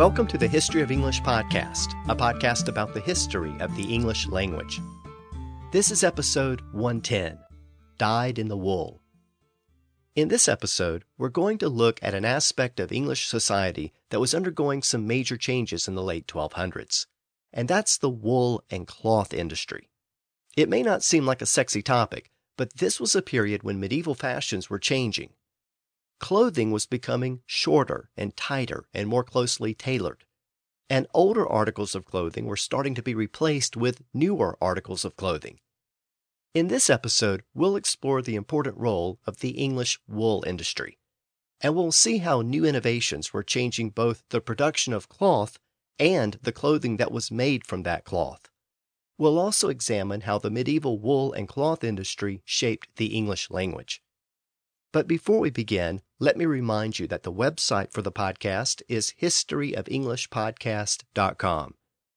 Welcome to the History of English podcast, a podcast about the history of the English language. This is episode 110 Dyed in the Wool. In this episode, we're going to look at an aspect of English society that was undergoing some major changes in the late 1200s, and that's the wool and cloth industry. It may not seem like a sexy topic, but this was a period when medieval fashions were changing clothing was becoming shorter and tighter and more closely tailored. And older articles of clothing were starting to be replaced with newer articles of clothing. In this episode, we'll explore the important role of the English wool industry, and we'll see how new innovations were changing both the production of cloth and the clothing that was made from that cloth. We'll also examine how the medieval wool and cloth industry shaped the English language. But before we begin, let me remind you that the website for the podcast is historyofenglishpodcast.com,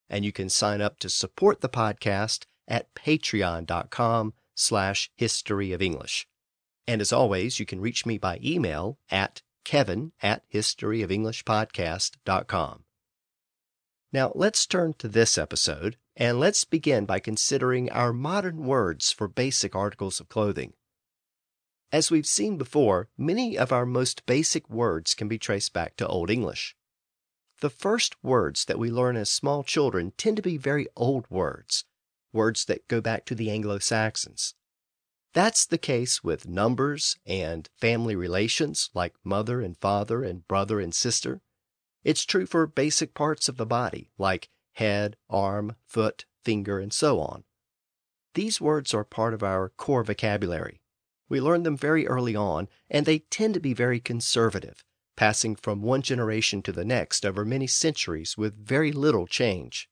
and you can sign up to support the podcast at patreon.com slash historyofenglish. And as always, you can reach me by email at kevin at historyofenglishpodcast.com. Now let's turn to this episode, and let's begin by considering our modern words for basic articles of clothing. As we've seen before, many of our most basic words can be traced back to Old English. The first words that we learn as small children tend to be very old words, words that go back to the Anglo Saxons. That's the case with numbers and family relations like mother and father and brother and sister. It's true for basic parts of the body like head, arm, foot, finger, and so on. These words are part of our core vocabulary. We learn them very early on, and they tend to be very conservative, passing from one generation to the next over many centuries with very little change.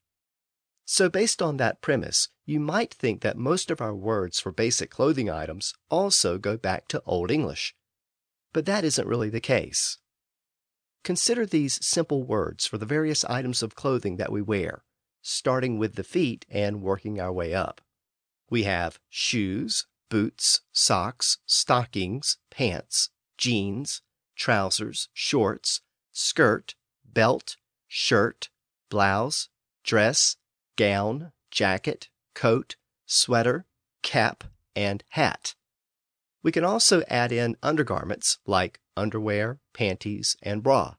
So, based on that premise, you might think that most of our words for basic clothing items also go back to Old English. But that isn't really the case. Consider these simple words for the various items of clothing that we wear, starting with the feet and working our way up. We have shoes, boots, socks, stockings, pants, jeans, trousers, shorts, skirt, belt, shirt, blouse, dress, gown, jacket, coat, sweater, cap, and hat. We can also add in undergarments like underwear, panties, and bra.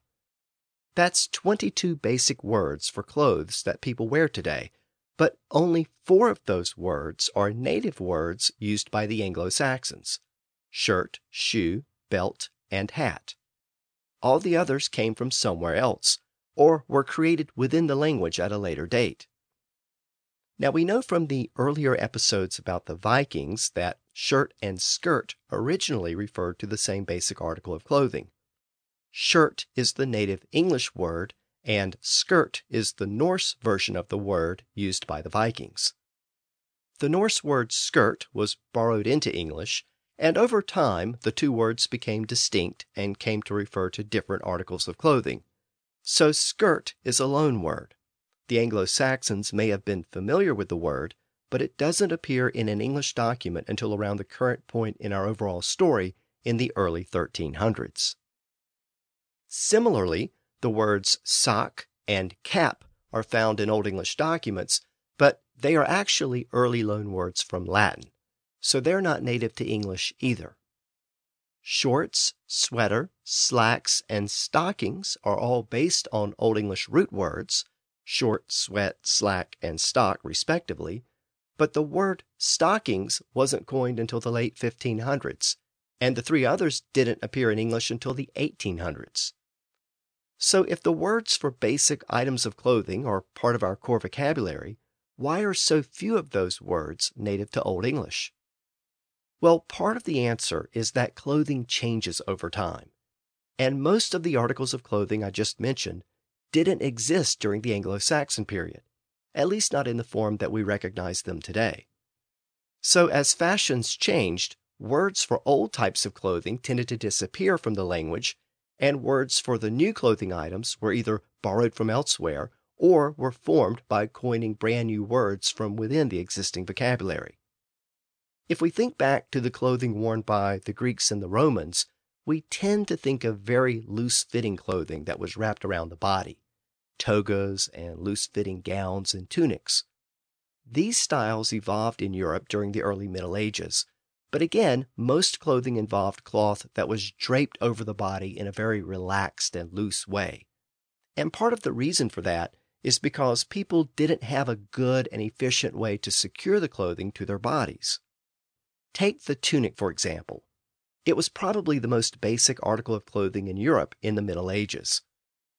That's 22 basic words for clothes that people wear today, but only four of those words are native words used by the Anglo Saxons shirt, shoe, belt, and hat. All the others came from somewhere else, or were created within the language at a later date. Now, we know from the earlier episodes about the Vikings that shirt and skirt originally referred to the same basic article of clothing. Shirt is the native English word, and skirt is the Norse version of the word used by the Vikings. The Norse word skirt was borrowed into English, and over time the two words became distinct and came to refer to different articles of clothing. So skirt is a loan word. The Anglo Saxons may have been familiar with the word, but it doesn't appear in an English document until around the current point in our overall story in the early 1300s. Similarly, the words sock and cap are found in Old English documents, but they are actually early loan words from Latin, so they're not native to English either. Shorts, sweater, slacks, and stockings are all based on Old English root words, short, sweat, slack, and stock, respectively, but the word stockings wasn't coined until the late 1500s, and the three others didn't appear in English until the 1800s. So, if the words for basic items of clothing are part of our core vocabulary, why are so few of those words native to Old English? Well, part of the answer is that clothing changes over time. And most of the articles of clothing I just mentioned didn't exist during the Anglo Saxon period, at least not in the form that we recognize them today. So, as fashions changed, words for old types of clothing tended to disappear from the language and words for the new clothing items were either borrowed from elsewhere or were formed by coining brand new words from within the existing vocabulary. If we think back to the clothing worn by the Greeks and the Romans, we tend to think of very loose fitting clothing that was wrapped around the body. togas and loose fitting gowns and tunics. These styles evolved in Europe during the early Middle Ages, but again, most clothing involved cloth that was draped over the body in a very relaxed and loose way. And part of the reason for that is because people didn't have a good and efficient way to secure the clothing to their bodies. Take the tunic, for example. It was probably the most basic article of clothing in Europe in the Middle Ages.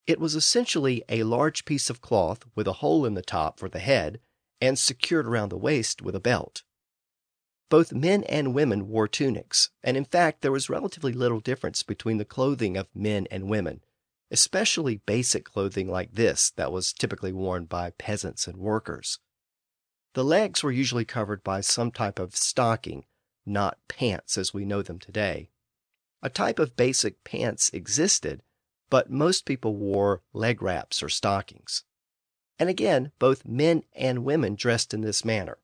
It was essentially a large piece of cloth with a hole in the top for the head and secured around the waist with a belt. Both men and women wore tunics, and in fact, there was relatively little difference between the clothing of men and women, especially basic clothing like this that was typically worn by peasants and workers. The legs were usually covered by some type of stocking, not pants as we know them today. A type of basic pants existed, but most people wore leg wraps or stockings. And again, both men and women dressed in this manner.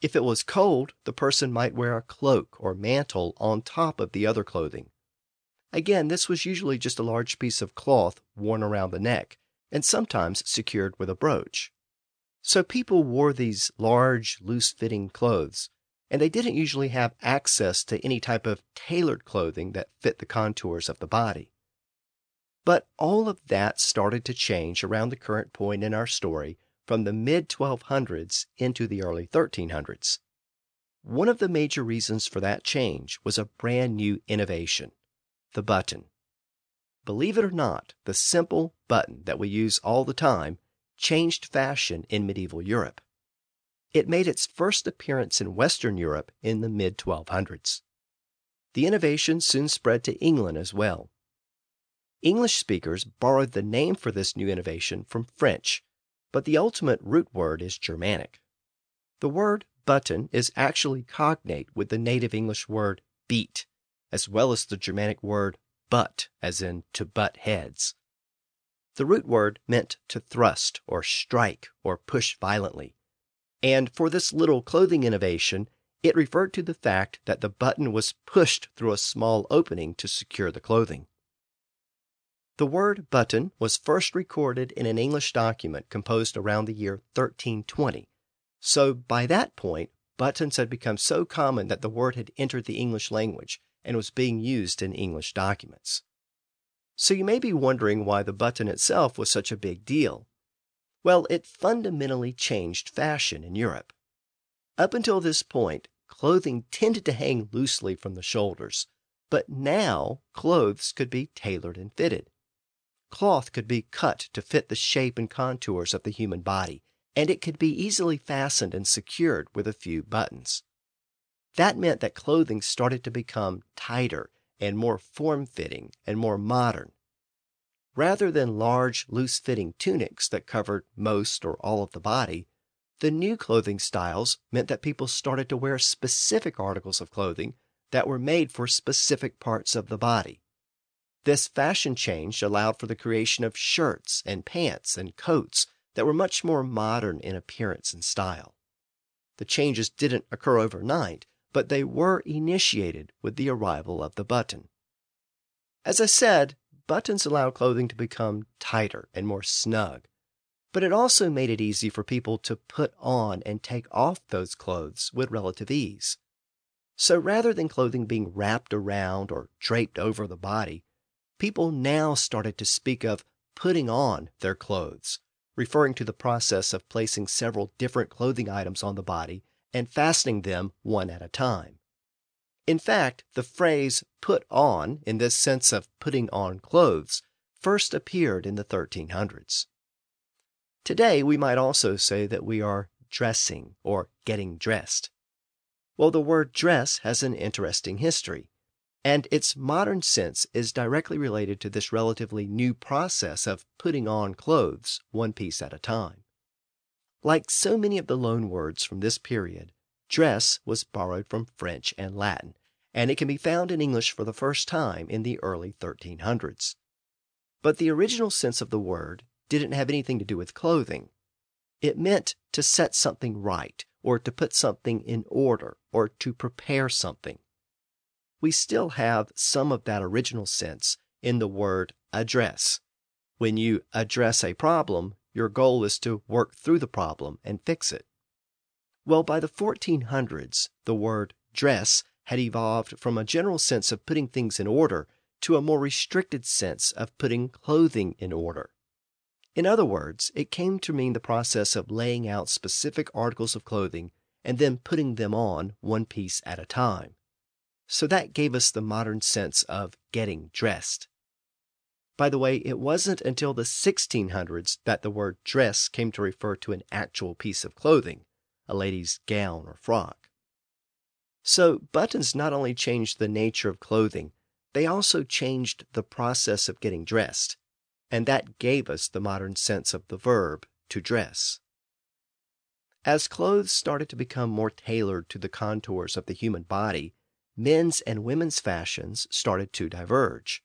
If it was cold, the person might wear a cloak or mantle on top of the other clothing. Again, this was usually just a large piece of cloth worn around the neck and sometimes secured with a brooch. So people wore these large, loose fitting clothes, and they didn't usually have access to any type of tailored clothing that fit the contours of the body. But all of that started to change around the current point in our story from the mid 1200s into the early 1300s. One of the major reasons for that change was a brand new innovation the button. Believe it or not, the simple button that we use all the time changed fashion in medieval Europe. It made its first appearance in Western Europe in the mid 1200s. The innovation soon spread to England as well. English speakers borrowed the name for this new innovation from French, but the ultimate root word is Germanic. The word button is actually cognate with the native English word beat, as well as the Germanic word butt, as in to butt heads. The root word meant to thrust or strike or push violently. And for this little clothing innovation, it referred to the fact that the button was pushed through a small opening to secure the clothing. The word button was first recorded in an English document composed around the year 1320. So by that point, buttons had become so common that the word had entered the English language and was being used in English documents. So you may be wondering why the button itself was such a big deal. Well, it fundamentally changed fashion in Europe. Up until this point, clothing tended to hang loosely from the shoulders, but now clothes could be tailored and fitted. Cloth could be cut to fit the shape and contours of the human body, and it could be easily fastened and secured with a few buttons. That meant that clothing started to become tighter and more form fitting and more modern. Rather than large, loose fitting tunics that covered most or all of the body, the new clothing styles meant that people started to wear specific articles of clothing that were made for specific parts of the body. This fashion change allowed for the creation of shirts and pants and coats that were much more modern in appearance and style. The changes didn't occur overnight, but they were initiated with the arrival of the button. As I said, buttons allow clothing to become tighter and more snug, but it also made it easy for people to put on and take off those clothes with relative ease. So rather than clothing being wrapped around or draped over the body, people now started to speak of putting on their clothes, referring to the process of placing several different clothing items on the body and fastening them one at a time. In fact, the phrase put on, in this sense of putting on clothes, first appeared in the 1300s. Today, we might also say that we are dressing or getting dressed. Well, the word dress has an interesting history and its modern sense is directly related to this relatively new process of putting on clothes one piece at a time. Like so many of the loan words from this period, dress was borrowed from French and Latin, and it can be found in English for the first time in the early 1300s. But the original sense of the word didn't have anything to do with clothing. It meant to set something right, or to put something in order, or to prepare something we still have some of that original sense in the word address. When you address a problem, your goal is to work through the problem and fix it. Well, by the 1400s, the word dress had evolved from a general sense of putting things in order to a more restricted sense of putting clothing in order. In other words, it came to mean the process of laying out specific articles of clothing and then putting them on one piece at a time. So that gave us the modern sense of getting dressed. By the way, it wasn't until the 1600s that the word dress came to refer to an actual piece of clothing, a lady's gown or frock. So, buttons not only changed the nature of clothing, they also changed the process of getting dressed, and that gave us the modern sense of the verb to dress. As clothes started to become more tailored to the contours of the human body, men's and women's fashions started to diverge.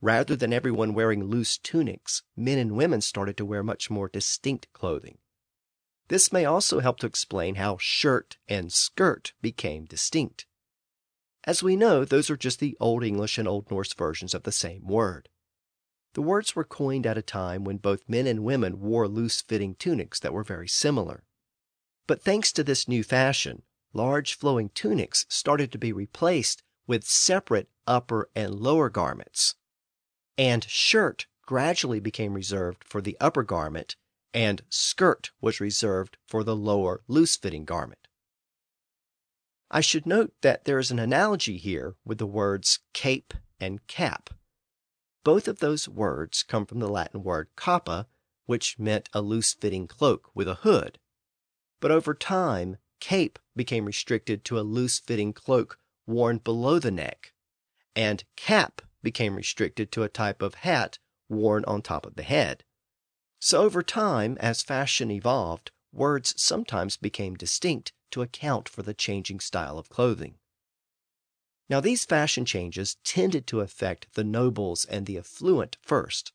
Rather than everyone wearing loose tunics, men and women started to wear much more distinct clothing. This may also help to explain how shirt and skirt became distinct. As we know, those are just the Old English and Old Norse versions of the same word. The words were coined at a time when both men and women wore loose fitting tunics that were very similar. But thanks to this new fashion, large flowing tunics started to be replaced with separate upper and lower garments. And shirt gradually became reserved for the upper garment, and skirt was reserved for the lower loose fitting garment. I should note that there is an analogy here with the words cape and cap. Both of those words come from the Latin word capa, which meant a loose fitting cloak with a hood. But over time, cape became restricted to a loose fitting cloak worn below the neck, and cap became restricted to a type of hat worn on top of the head. So over time, as fashion evolved, words sometimes became distinct to account for the changing style of clothing. Now, these fashion changes tended to affect the nobles and the affluent first.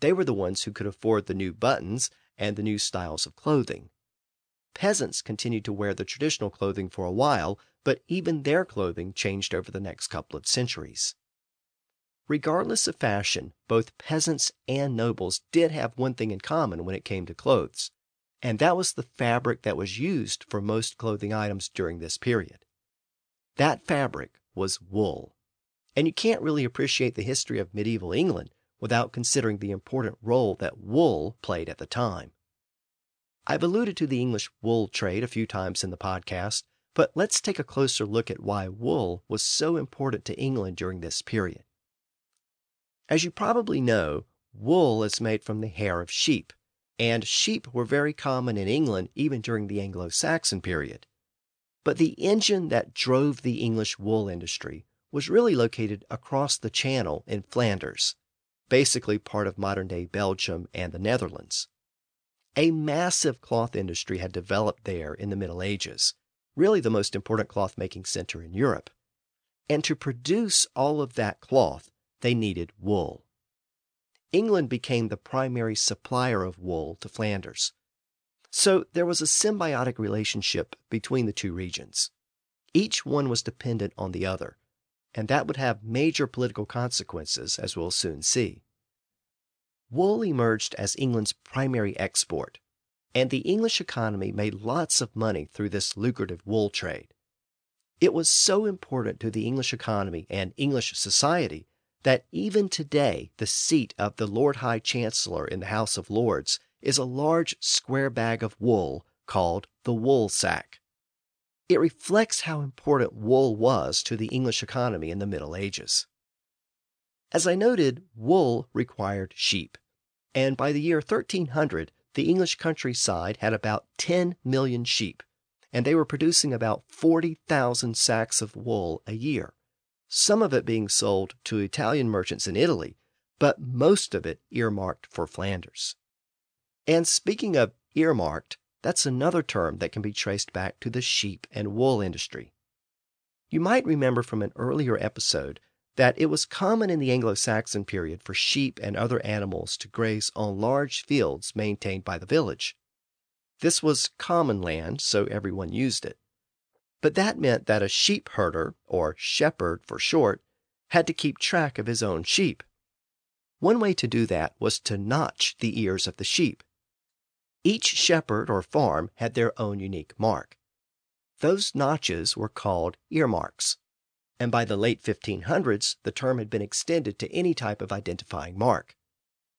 They were the ones who could afford the new buttons and the new styles of clothing. Peasants continued to wear the traditional clothing for a while, but even their clothing changed over the next couple of centuries. Regardless of fashion, both peasants and nobles did have one thing in common when it came to clothes and that was the fabric that was used for most clothing items during this period. That fabric was wool. And you can't really appreciate the history of medieval England without considering the important role that wool played at the time. I've alluded to the English wool trade a few times in the podcast, but let's take a closer look at why wool was so important to England during this period. As you probably know, wool is made from the hair of sheep, and sheep were very common in England even during the Anglo Saxon period. But the engine that drove the English wool industry was really located across the Channel in Flanders, basically part of modern day Belgium and the Netherlands. A massive cloth industry had developed there in the Middle Ages, really the most important cloth making center in Europe. And to produce all of that cloth, they needed wool. England became the primary supplier of wool to Flanders. So there was a symbiotic relationship between the two regions. Each one was dependent on the other, and that would have major political consequences, as we'll soon see. Wool emerged as England's primary export, and the English economy made lots of money through this lucrative wool trade. It was so important to the English economy and English society that even today the seat of the Lord High Chancellor in the House of Lords is a large square bag of wool called the wool sack. It reflects how important wool was to the English economy in the Middle Ages. As I noted, wool required sheep, and by the year 1300, the English countryside had about 10 million sheep, and they were producing about 40,000 sacks of wool a year some of it being sold to Italian merchants in Italy, but most of it earmarked for Flanders. And speaking of earmarked, that's another term that can be traced back to the sheep and wool industry. You might remember from an earlier episode that it was common in the Anglo Saxon period for sheep and other animals to graze on large fields maintained by the village. This was common land, so everyone used it. But that meant that a sheep herder, or shepherd for short, had to keep track of his own sheep. One way to do that was to notch the ears of the sheep. Each shepherd or farm had their own unique mark. Those notches were called earmarks, and by the late 1500s the term had been extended to any type of identifying mark.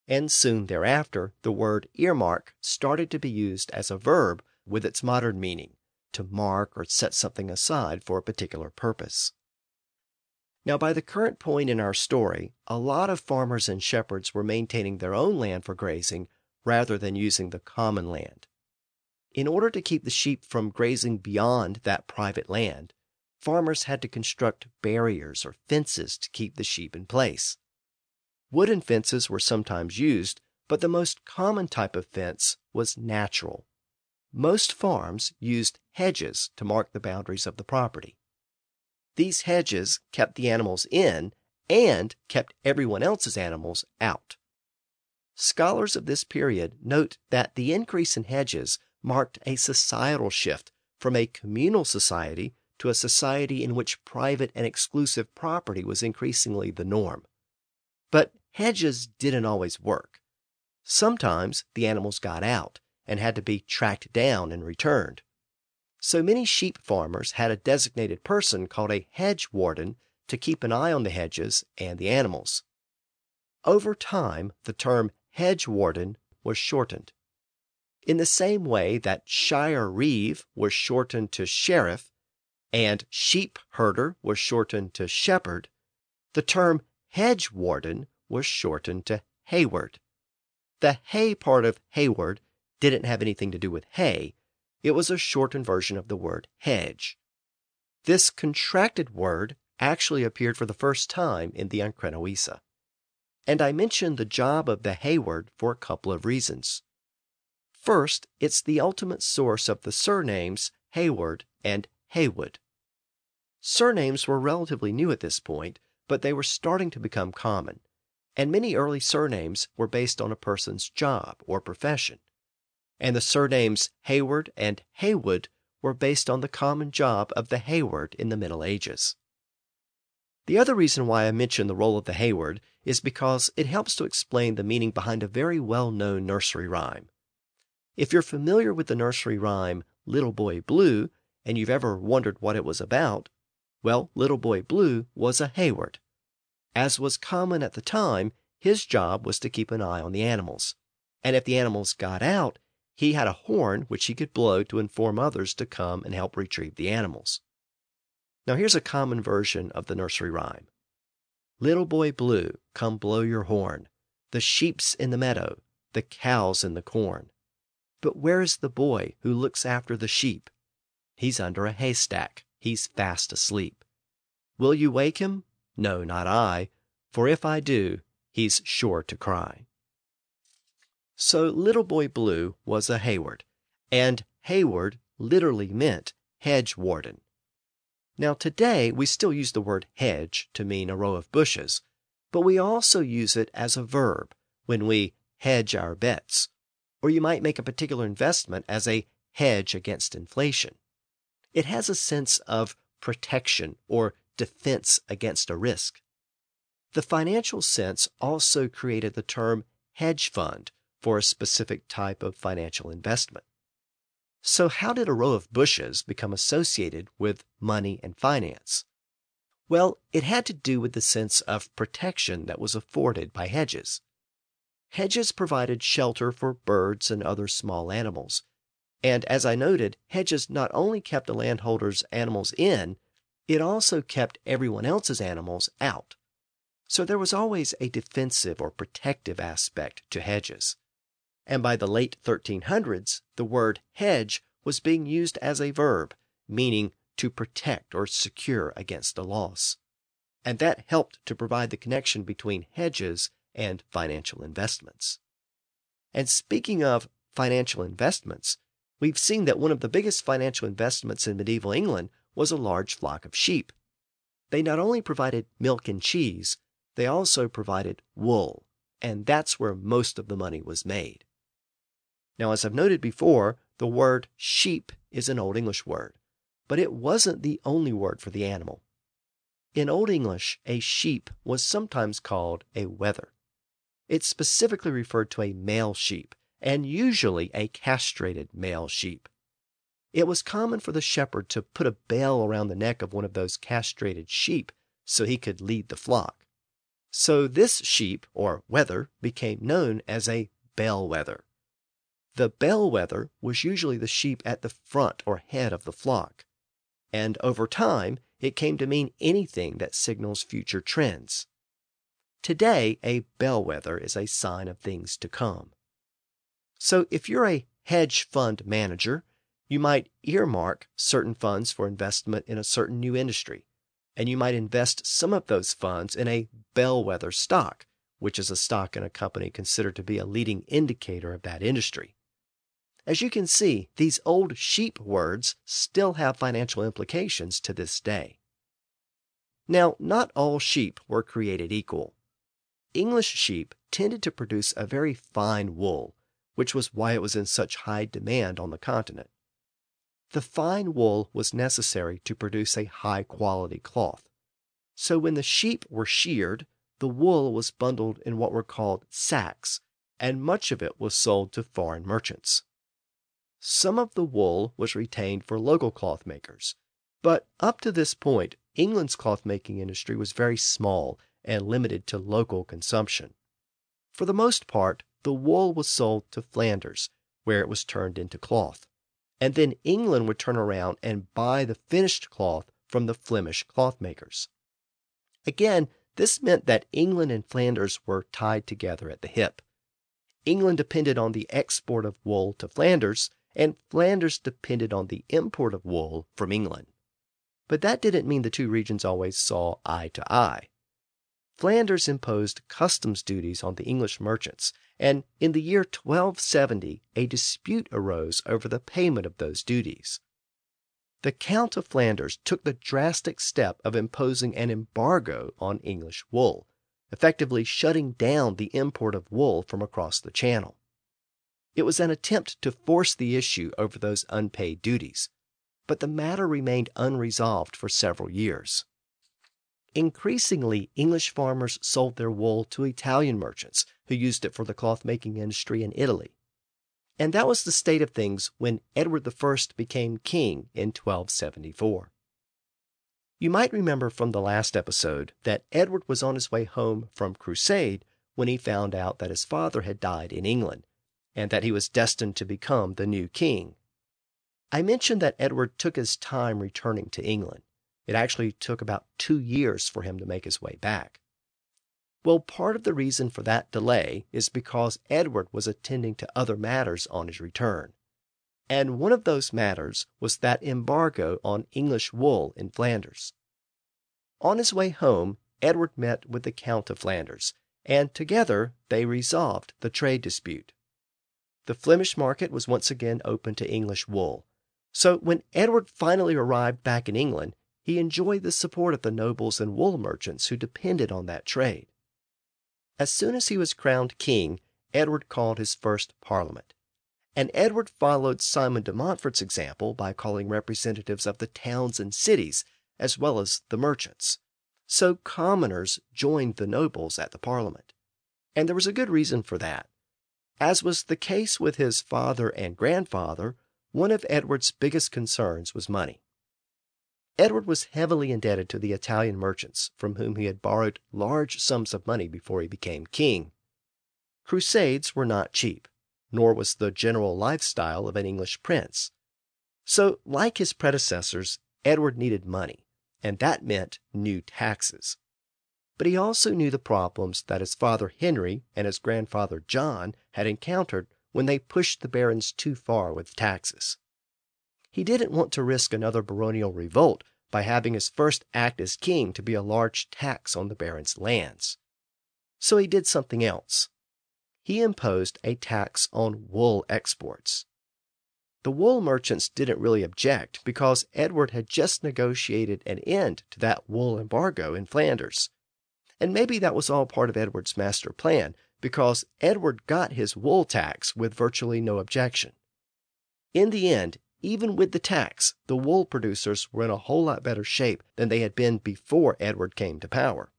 And soon thereafter, the word earmark started to be used as a verb with its modern meaning to mark or set something aside for a particular purpose. Now, by the current point in our story, a lot of farmers and shepherds were maintaining their own land for grazing rather than using the common land. In order to keep the sheep from grazing beyond that private land, farmers had to construct barriers or fences to keep the sheep in place. Wooden fences were sometimes used, but the most common type of fence was natural. Most farms used hedges to mark the boundaries of the property. These hedges kept the animals in and kept everyone else's animals out. Scholars of this period note that the increase in hedges marked a societal shift from a communal society to a society in which private and exclusive property was increasingly the norm. But hedges didn't always work. Sometimes the animals got out and had to be tracked down and returned. So many sheep farmers had a designated person called a hedge warden to keep an eye on the hedges and the animals. Over time, the term hedge warden was shortened. In the same way that shire reeve was shortened to sheriff and sheep herder was shortened to shepherd, the term hedge warden was shortened to hayward. The hay part of hayward didn't have anything to do with hay, it was a shortened version of the word hedge. This contracted word actually appeared for the first time in the Ancrene Wisse. And I mention the job of the hayward for a couple of reasons. First, it's the ultimate source of the surnames Hayward and Haywood. Surnames were relatively new at this point, but they were starting to become common, and many early surnames were based on a person's job or profession and the surnames Hayward and Haywood were based on the common job of the Hayward in the Middle Ages. The other reason why I mention the role of the Hayward is because it helps to explain the meaning behind a very well known nursery rhyme. If you're familiar with the nursery rhyme Little Boy Blue and you've ever wondered what it was about, well, Little Boy Blue was a Hayward. As was common at the time, his job was to keep an eye on the animals. And if the animals got out, he had a horn which he could blow to inform others to come and help retrieve the animals. Now here's a common version of the nursery rhyme. Little boy blue, come blow your horn. The sheep's in the meadow, the cow's in the corn. But where's the boy who looks after the sheep? He's under a haystack, he's fast asleep. Will you wake him? No, not I, for if I do, he's sure to cry. So Little Boy Blue was a Hayward, and Hayward literally meant hedge warden. Now, today we still use the word hedge to mean a row of bushes, but we also use it as a verb when we hedge our bets, or you might make a particular investment as a hedge against inflation. It has a sense of protection or defense against a risk. The financial sense also created the term hedge fund for a specific type of financial investment. So, how did a row of bushes become associated with money and finance? Well, it had to do with the sense of protection that was afforded by hedges. Hedges provided shelter for birds and other small animals. And as I noted, hedges not only kept the landholder's animals in, it also kept everyone else's animals out. So there was always a defensive or protective aspect to hedges and by the late 1300s, the word hedge was being used as a verb, meaning to protect or secure against a loss. And that helped to provide the connection between hedges and financial investments. And speaking of financial investments, we've seen that one of the biggest financial investments in medieval England was a large flock of sheep. They not only provided milk and cheese, they also provided wool, and that's where most of the money was made. Now, as I've noted before, the word sheep is an Old English word, but it wasn't the only word for the animal. In Old English, a sheep was sometimes called a wether. it specifically referred to a male sheep, and usually a castrated male sheep. It was common for the shepherd to put a bell around the neck of one of those castrated sheep so he could lead the flock. So this sheep, or wether, became known as a bellwether. The bellwether was usually the sheep at the front or head of the flock, and over time it came to mean anything that signals future trends. Today, a bellwether is a sign of things to come. So if you're a hedge fund manager, you might earmark certain funds for investment in a certain new industry, and you might invest some of those funds in a bellwether stock, which is a stock in a company considered to be a leading indicator of that industry. As you can see, these old sheep words still have financial implications to this day. Now, not all sheep were created equal. English sheep tended to produce a very fine wool, which was why it was in such high demand on the continent. The fine wool was necessary to produce a high quality cloth. So when the sheep were sheared, the wool was bundled in what were called sacks, and much of it was sold to foreign merchants. Some of the wool was retained for local cloth makers, but up to this point, England's cloth making industry was very small and limited to local consumption. For the most part, the wool was sold to Flanders, where it was turned into cloth. And then England would turn around and buy the finished cloth from the Flemish cloth makers. Again, this meant that England and Flanders were tied together at the hip. England depended on the export of wool to Flanders, and Flanders depended on the import of wool from England. But that didn't mean the two regions always saw eye to eye. Flanders imposed customs duties on the English merchants, and in the year 1270 a dispute arose over the payment of those duties. The Count of Flanders took the drastic step of imposing an embargo on English wool, effectively shutting down the import of wool from across the Channel. It was an attempt to force the issue over those unpaid duties, but the matter remained unresolved for several years. Increasingly, English farmers sold their wool to Italian merchants who used it for the cloth making industry in Italy. And that was the state of things when Edward I became king in 1274. You might remember from the last episode that Edward was on his way home from crusade when he found out that his father had died in England and that he was destined to become the new king. I mentioned that Edward took his time returning to England. It actually took about two years for him to make his way back. Well, part of the reason for that delay is because Edward was attending to other matters on his return. And one of those matters was that embargo on English wool in Flanders. On his way home, Edward met with the Count of Flanders, and together they resolved the trade dispute. The Flemish market was once again open to English wool. So when Edward finally arrived back in England, he enjoyed the support of the nobles and wool merchants who depended on that trade. As soon as he was crowned king, Edward called his first parliament. And Edward followed Simon de Montfort's example by calling representatives of the towns and cities, as well as the merchants. So commoners joined the nobles at the parliament. And there was a good reason for that. As was the case with his father and grandfather, one of Edward's biggest concerns was money. Edward was heavily indebted to the Italian merchants from whom he had borrowed large sums of money before he became king. Crusades were not cheap, nor was the general lifestyle of an English prince. So, like his predecessors, Edward needed money, and that meant new taxes but he also knew the problems that his father Henry and his grandfather John had encountered when they pushed the barons too far with taxes. He didn't want to risk another baronial revolt by having his first act as king to be a large tax on the barons' lands. So he did something else. He imposed a tax on wool exports. The wool merchants didn't really object because Edward had just negotiated an end to that wool embargo in Flanders. And maybe that was all part of Edward's master plan, because Edward got his wool tax with virtually no objection. In the end, even with the tax, the wool producers were in a whole lot better shape than they had been before Edward came to power.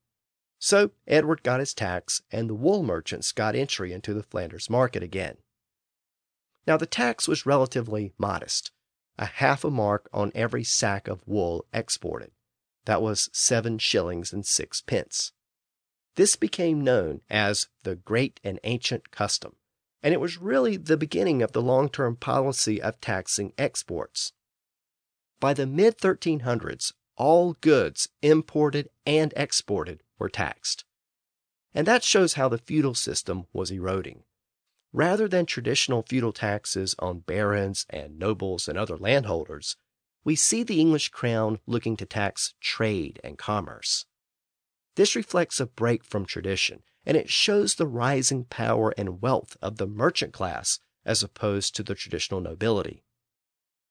So Edward got his tax, and the wool merchants got entry into the Flanders market again. Now, the tax was relatively modest a half a mark on every sack of wool exported. That was seven shillings and six pence. This became known as the Great and Ancient Custom, and it was really the beginning of the long term policy of taxing exports. By the mid 1300s, all goods imported and exported were taxed. And that shows how the feudal system was eroding. Rather than traditional feudal taxes on barons and nobles and other landholders, we see the English crown looking to tax trade and commerce. This reflects a break from tradition, and it shows the rising power and wealth of the merchant class as opposed to the traditional nobility.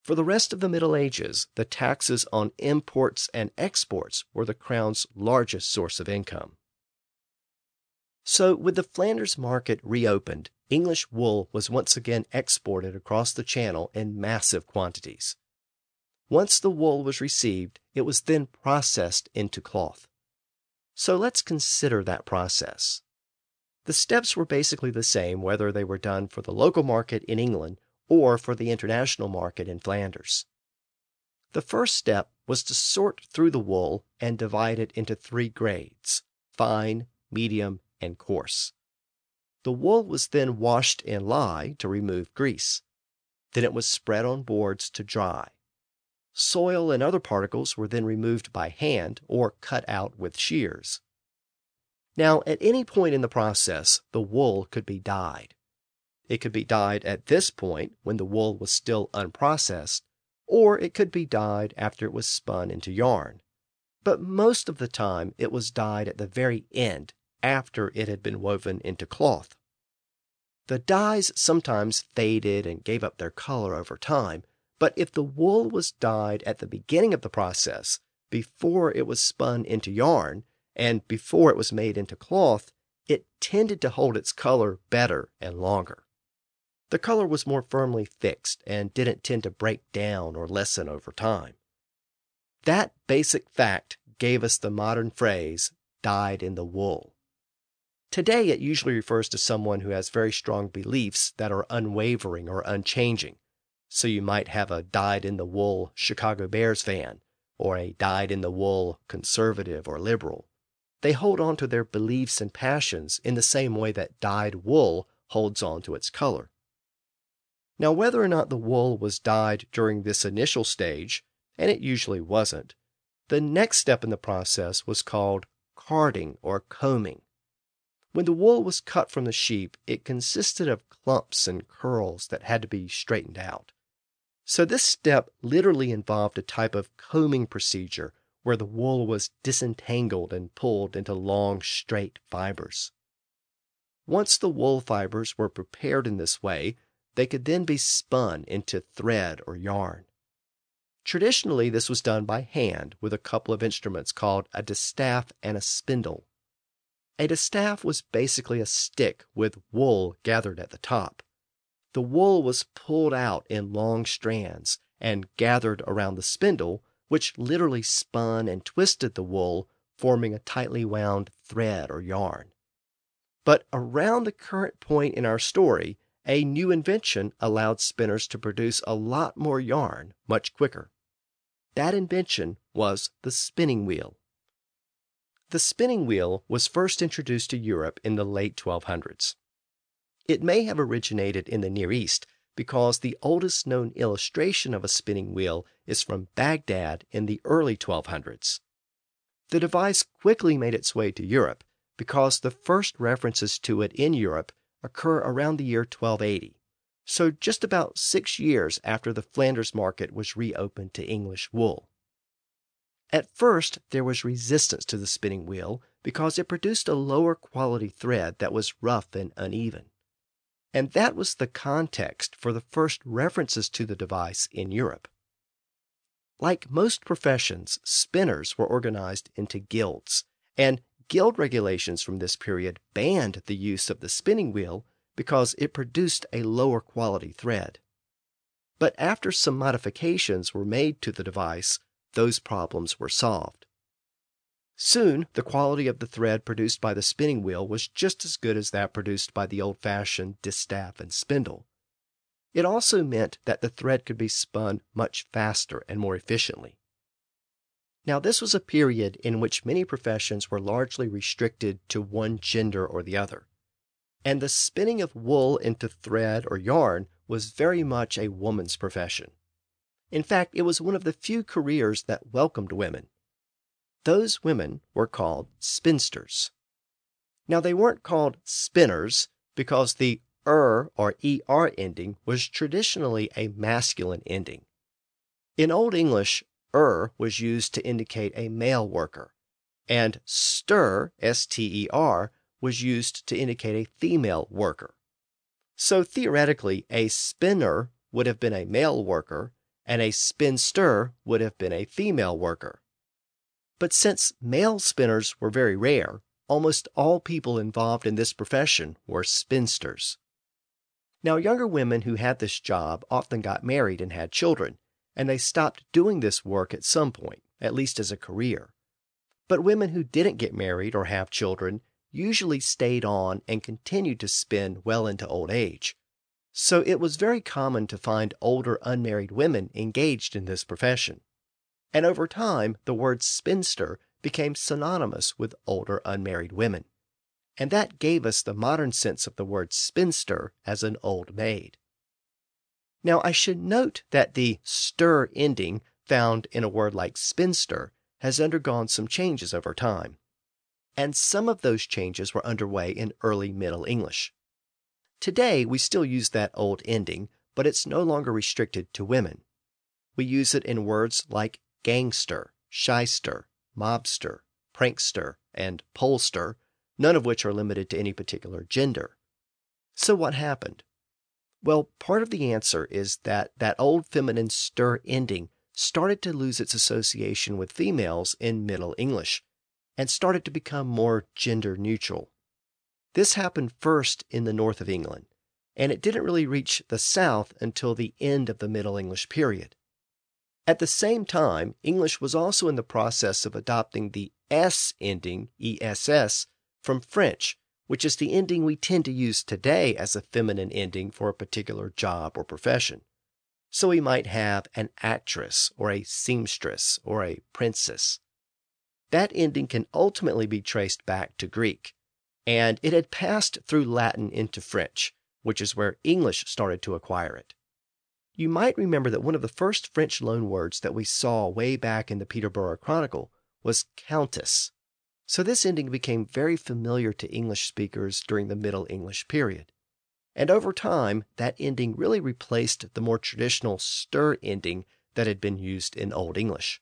For the rest of the Middle Ages, the taxes on imports and exports were the crown's largest source of income. So, with the Flanders market reopened, English wool was once again exported across the Channel in massive quantities. Once the wool was received, it was then processed into cloth. So let's consider that process. The steps were basically the same whether they were done for the local market in England or for the international market in Flanders. The first step was to sort through the wool and divide it into three grades fine, medium, and coarse. The wool was then washed in lye to remove grease. Then it was spread on boards to dry. Soil and other particles were then removed by hand or cut out with shears. Now, at any point in the process, the wool could be dyed. It could be dyed at this point when the wool was still unprocessed, or it could be dyed after it was spun into yarn. But most of the time, it was dyed at the very end after it had been woven into cloth. The dyes sometimes faded and gave up their color over time, but if the wool was dyed at the beginning of the process, before it was spun into yarn, and before it was made into cloth, it tended to hold its color better and longer. The color was more firmly fixed and didn't tend to break down or lessen over time. That basic fact gave us the modern phrase, dyed in the wool. Today, it usually refers to someone who has very strong beliefs that are unwavering or unchanging. So you might have a dyed in the wool Chicago Bears fan, or a dyed in the wool conservative or liberal. They hold on to their beliefs and passions in the same way that dyed wool holds on to its color. Now, whether or not the wool was dyed during this initial stage, and it usually wasn't, the next step in the process was called carding or combing. When the wool was cut from the sheep, it consisted of clumps and curls that had to be straightened out. So this step literally involved a type of combing procedure where the wool was disentangled and pulled into long, straight fibers. Once the wool fibers were prepared in this way, they could then be spun into thread or yarn. Traditionally, this was done by hand with a couple of instruments called a distaff and a spindle. A distaff was basically a stick with wool gathered at the top. The wool was pulled out in long strands and gathered around the spindle, which literally spun and twisted the wool, forming a tightly wound thread or yarn. But around the current point in our story, a new invention allowed spinners to produce a lot more yarn much quicker. That invention was the spinning wheel. The spinning wheel was first introduced to Europe in the late 1200s. It may have originated in the Near East because the oldest known illustration of a spinning wheel is from Baghdad in the early 1200s. The device quickly made its way to Europe because the first references to it in Europe occur around the year 1280, so just about six years after the Flanders market was reopened to English wool. At first, there was resistance to the spinning wheel because it produced a lower quality thread that was rough and uneven. And that was the context for the first references to the device in Europe. Like most professions, spinners were organized into guilds, and guild regulations from this period banned the use of the spinning wheel because it produced a lower quality thread. But after some modifications were made to the device, those problems were solved. Soon, the quality of the thread produced by the spinning wheel was just as good as that produced by the old fashioned distaff and spindle. It also meant that the thread could be spun much faster and more efficiently. Now, this was a period in which many professions were largely restricted to one gender or the other, and the spinning of wool into thread or yarn was very much a woman's profession. In fact, it was one of the few careers that welcomed women. Those women were called spinsters. Now, they weren't called spinners because the er or er ending was traditionally a masculine ending. In Old English, er was used to indicate a male worker, and ster, S T E R, was used to indicate a female worker. So theoretically, a spinner would have been a male worker, and a spinster would have been a female worker. But since male spinners were very rare, almost all people involved in this profession were spinsters. Now, younger women who had this job often got married and had children, and they stopped doing this work at some point, at least as a career. But women who didn't get married or have children usually stayed on and continued to spin well into old age. So it was very common to find older unmarried women engaged in this profession. And over time, the word spinster became synonymous with older unmarried women and that gave us the modern sense of the word spinster as an old maid. Now, I should note that the ster ending found in a word like spinster has undergone some changes over time, and some of those changes were underway in early Middle English. Today, we still use that old ending, but it's no longer restricted to women. We use it in words like gangster, shyster, mobster, prankster, and pollster, none of which are limited to any particular gender. So, what happened? Well, part of the answer is that that old feminine ster ending started to lose its association with females in Middle English and started to become more gender neutral. This happened first in the north of England, and it didn't really reach the south until the end of the Middle English period. At the same time, English was also in the process of adopting the S ending, ESS, from French, which is the ending we tend to use today as a feminine ending for a particular job or profession. So we might have an actress or a seamstress or a princess. That ending can ultimately be traced back to Greek, and it had passed through Latin into French, which is where English started to acquire it. You might remember that one of the first French loanwords that we saw way back in the Peterborough Chronicle was countess, so this ending became very familiar to English speakers during the Middle English period. And over time, that ending really replaced the more traditional ster ending that had been used in Old English.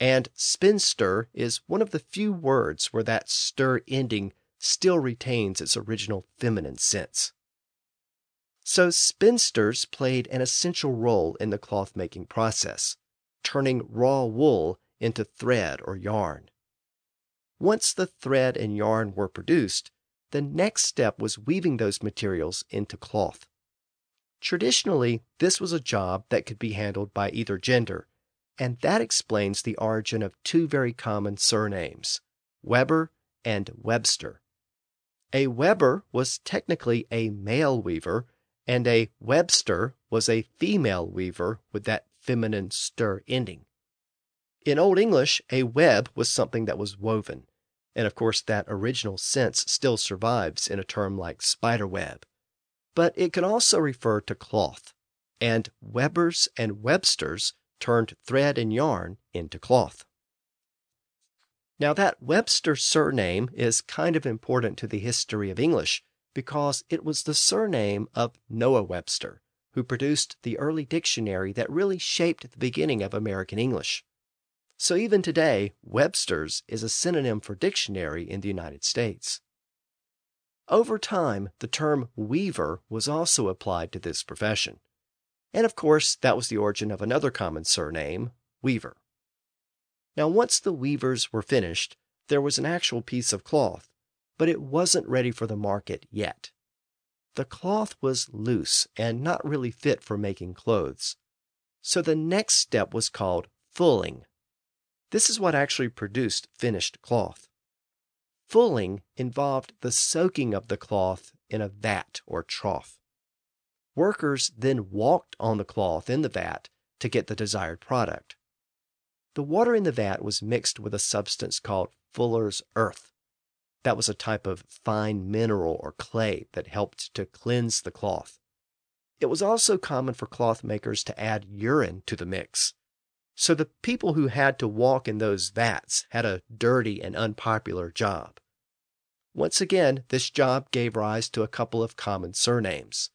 And spinster is one of the few words where that ster ending still retains its original feminine sense. So, spinsters played an essential role in the cloth making process, turning raw wool into thread or yarn. Once the thread and yarn were produced, the next step was weaving those materials into cloth. Traditionally, this was a job that could be handled by either gender, and that explains the origin of two very common surnames, Weber and Webster. A Weber was technically a male weaver, and a Webster was a female weaver with that feminine ster ending. In Old English, a web was something that was woven. And of course, that original sense still survives in a term like spiderweb. But it can also refer to cloth, and Webers and Websters turned thread and yarn into cloth. Now, that Webster surname is kind of important to the history of English because it was the surname of Noah Webster, who produced the early dictionary that really shaped the beginning of American English. So even today, Webster's is a synonym for dictionary in the United States. Over time, the term weaver was also applied to this profession. And of course, that was the origin of another common surname, Weaver. Now, once the weavers were finished, there was an actual piece of cloth, but it wasn't ready for the market yet. The cloth was loose and not really fit for making clothes. So the next step was called fulling This is what actually produced finished cloth. Fulling involved the soaking of the cloth in a vat or trough. Workers then walked on the cloth in the vat to get the desired product. The water in the vat was mixed with a substance called fuller's earth. That was a type of fine mineral or clay that helped to cleanse the cloth. It was also common for cloth makers to add urine to the mix. So the people who had to walk in those vats had a dirty and unpopular job. Once again, this job gave rise to a couple of common surnames.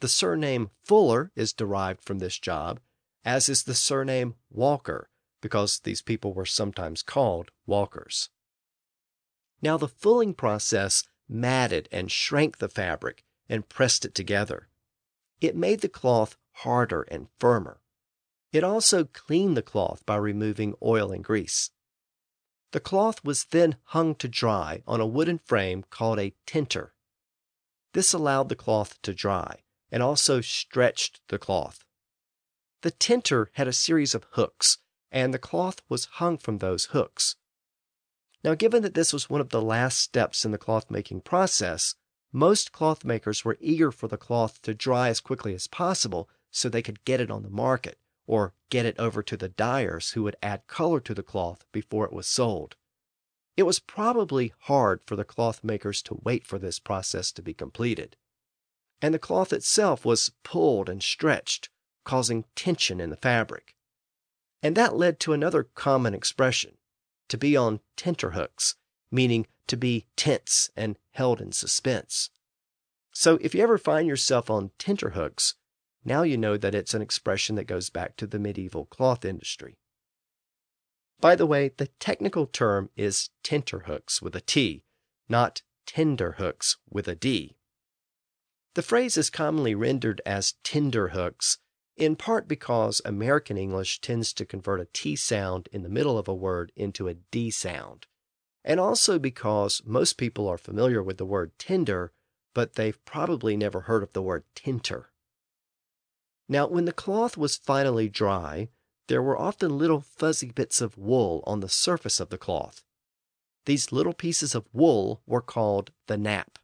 The surname Fuller is derived from this job, as is the surname Walker, because these people were sometimes called walkers. Now, the fulling process matted and shrank the fabric and pressed it together. It made the cloth harder and firmer. It also cleaned the cloth by removing oil and grease. The cloth was then hung to dry on a wooden frame called a tenter. This allowed the cloth to dry and also stretched the cloth. The tenter had a series of hooks, and the cloth was hung from those hooks. Now, given that this was one of the last steps in the cloth making process, most cloth makers were eager for the cloth to dry as quickly as possible so they could get it on the market or get it over to the dyers who would add color to the cloth before it was sold. It was probably hard for the cloth makers to wait for this process to be completed. And the cloth itself was pulled and stretched, causing tension in the fabric. And that led to another common expression to be on tenterhooks, meaning to be tense and held in suspense. So if you ever find yourself on tenterhooks, now you know that it's an expression that goes back to the medieval cloth industry. By the way, the technical term is tenterhooks with a T, not tenderhooks with a D. The phrase is commonly rendered as tenderhooks, in part because American English tends to convert a T sound in the middle of a word into a D sound, and also because most people are familiar with the word tender, but they've probably never heard of the word tenter. Now, when the cloth was finally dry, there were often little fuzzy bits of wool on the surface of the cloth. These little pieces of wool were called the nap,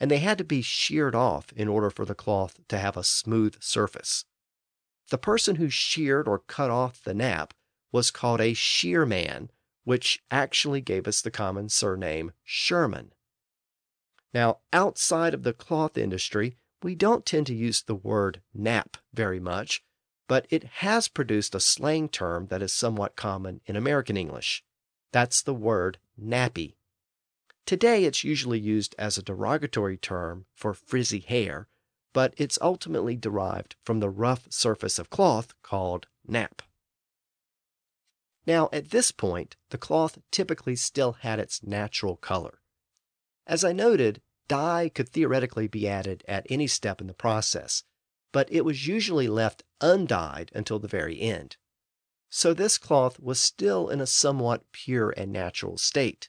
and they had to be sheared off in order for the cloth to have a smooth surface. The person who sheared or cut off the nap was called a shearman, which actually gave us the common surname Sherman. Now, outside of the cloth industry, we don't tend to use the word nap very much, but it has produced a slang term that is somewhat common in American English. That's the word nappy. Today, it's usually used as a derogatory term for frizzy hair, but it's ultimately derived from the rough surface of cloth called nap. Now, at this point, the cloth typically still had its natural color. As I noted, Dye could theoretically be added at any step in the process, but it was usually left undyed until the very end. So this cloth was still in a somewhat pure and natural state,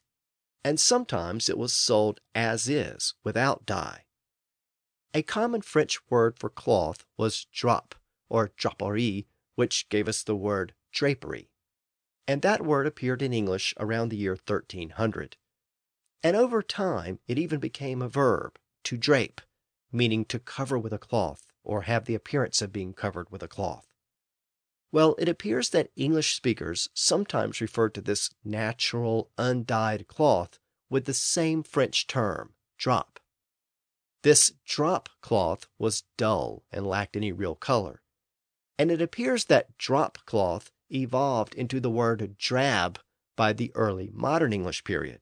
and sometimes it was sold as is, without dye. A common French word for cloth was drap, or draperie, which gave us the word drapery. And that word appeared in English around the year 1300. And over time, it even became a verb, to drape, meaning to cover with a cloth or have the appearance of being covered with a cloth. Well, it appears that English speakers sometimes refer to this natural, undyed cloth with the same French term, drap. This drap cloth was dull and lacked any real color. And it appears that drap cloth evolved into the word drab by the early modern English period.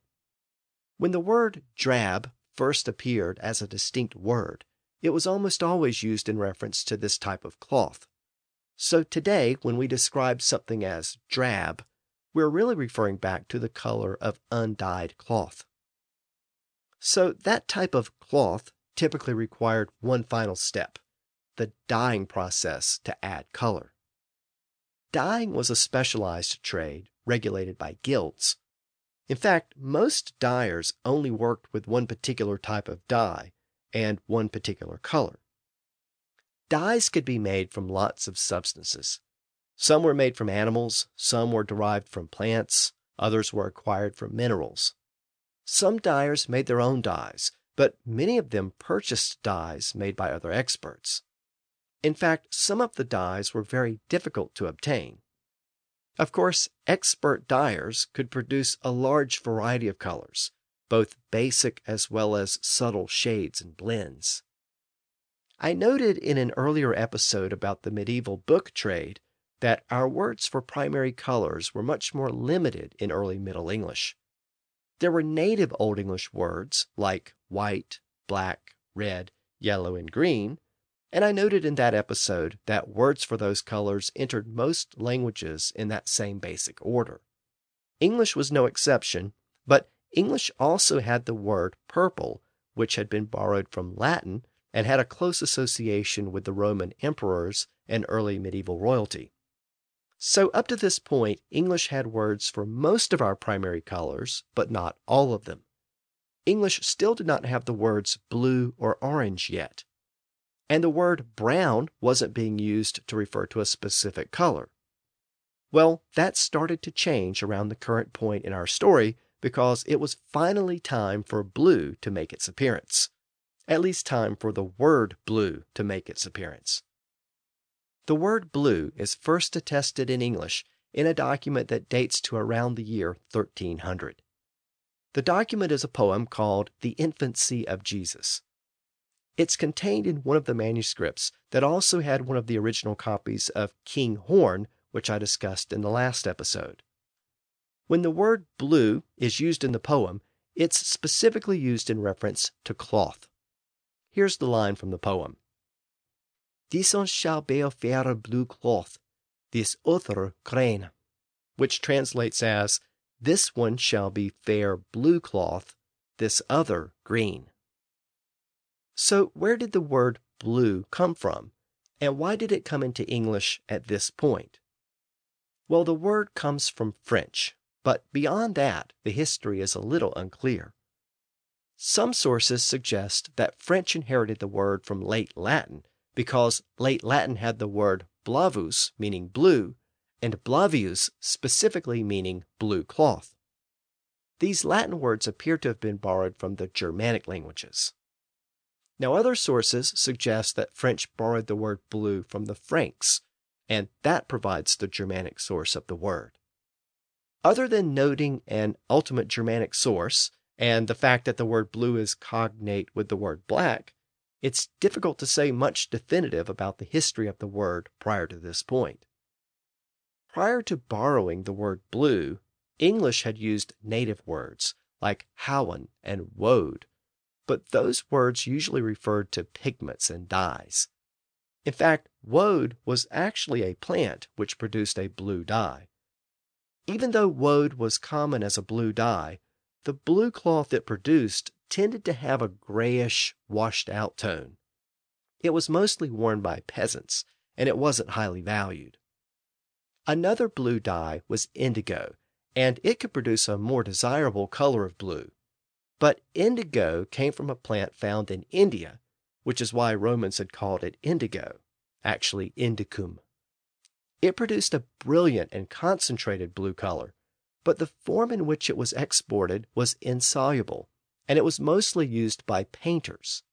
When the word drab first appeared as a distinct word, it was almost always used in reference to this type of cloth. So today, when we describe something as drab, we're really referring back to the color of undyed cloth. So that type of cloth typically required one final step the dyeing process to add color. Dyeing was a specialized trade regulated by guilds in fact, most dyers only worked with one particular type of dye and one particular color. Dyes could be made from lots of substances. Some were made from animals, some were derived from plants, others were acquired from minerals. Some dyers made their own dyes, but many of them purchased dyes made by other experts. In fact, some of the dyes were very difficult to obtain. Of course, expert dyers could produce a large variety of colors, both basic as well as subtle shades and blends. I noted in an earlier episode about the medieval book trade that our words for primary colors were much more limited in early Middle English. There were native Old English words like white, black, red, yellow, and green, and I noted in that episode that words for those colors entered most languages in that same basic order. English was no exception, but English also had the word purple, which had been borrowed from Latin and had a close association with the Roman emperors and early medieval royalty. So, up to this point, English had words for most of our primary colors, but not all of them. English still did not have the words blue or orange yet. And the word brown wasn't being used to refer to a specific color. Well, that started to change around the current point in our story because it was finally time for blue to make its appearance. At least time for the word blue to make its appearance. The word blue is first attested in English in a document that dates to around the year 1300. The document is a poem called The Infancy of Jesus. It's contained in one of the manuscripts that also had one of the original copies of King Horn, which I discussed in the last episode. When the word blue is used in the poem, it's specifically used in reference to cloth. Here's the line from the poem This one shall bear fair blue cloth, this other green, which translates as this one shall be fair blue cloth, this other green. So, where did the word blue come from? And why did it come into English at this point? Well, the word comes from French, but beyond that, the history is a little unclear. Some sources suggest that French inherited the word from late Latin because late Latin had the word blavus, meaning blue, and blavius specifically meaning blue cloth. These Latin words appear to have been borrowed from the Germanic languages. Now, other sources suggest that French borrowed the word blue from the Franks, and that provides the Germanic source of the word. Other than noting an ultimate Germanic source and the fact that the word blue is cognate with the word black, it's difficult to say much definitive about the history of the word prior to this point. Prior to borrowing the word blue, English had used native words like howen and woad, but those words usually referred to pigments and dyes. In fact, woad was actually a plant which produced a blue dye. Even though woad was common as a blue dye, the blue cloth it produced tended to have a grayish, washed out tone. It was mostly worn by peasants, and it wasn't highly valued. Another blue dye was indigo, and it could produce a more desirable color of blue. But indigo came from a plant found in India, which is why Romans had called it indigo, actually indicum. It produced a brilliant and concentrated blue color, but the form in which it was exported was insoluble, and it was mostly used by painters.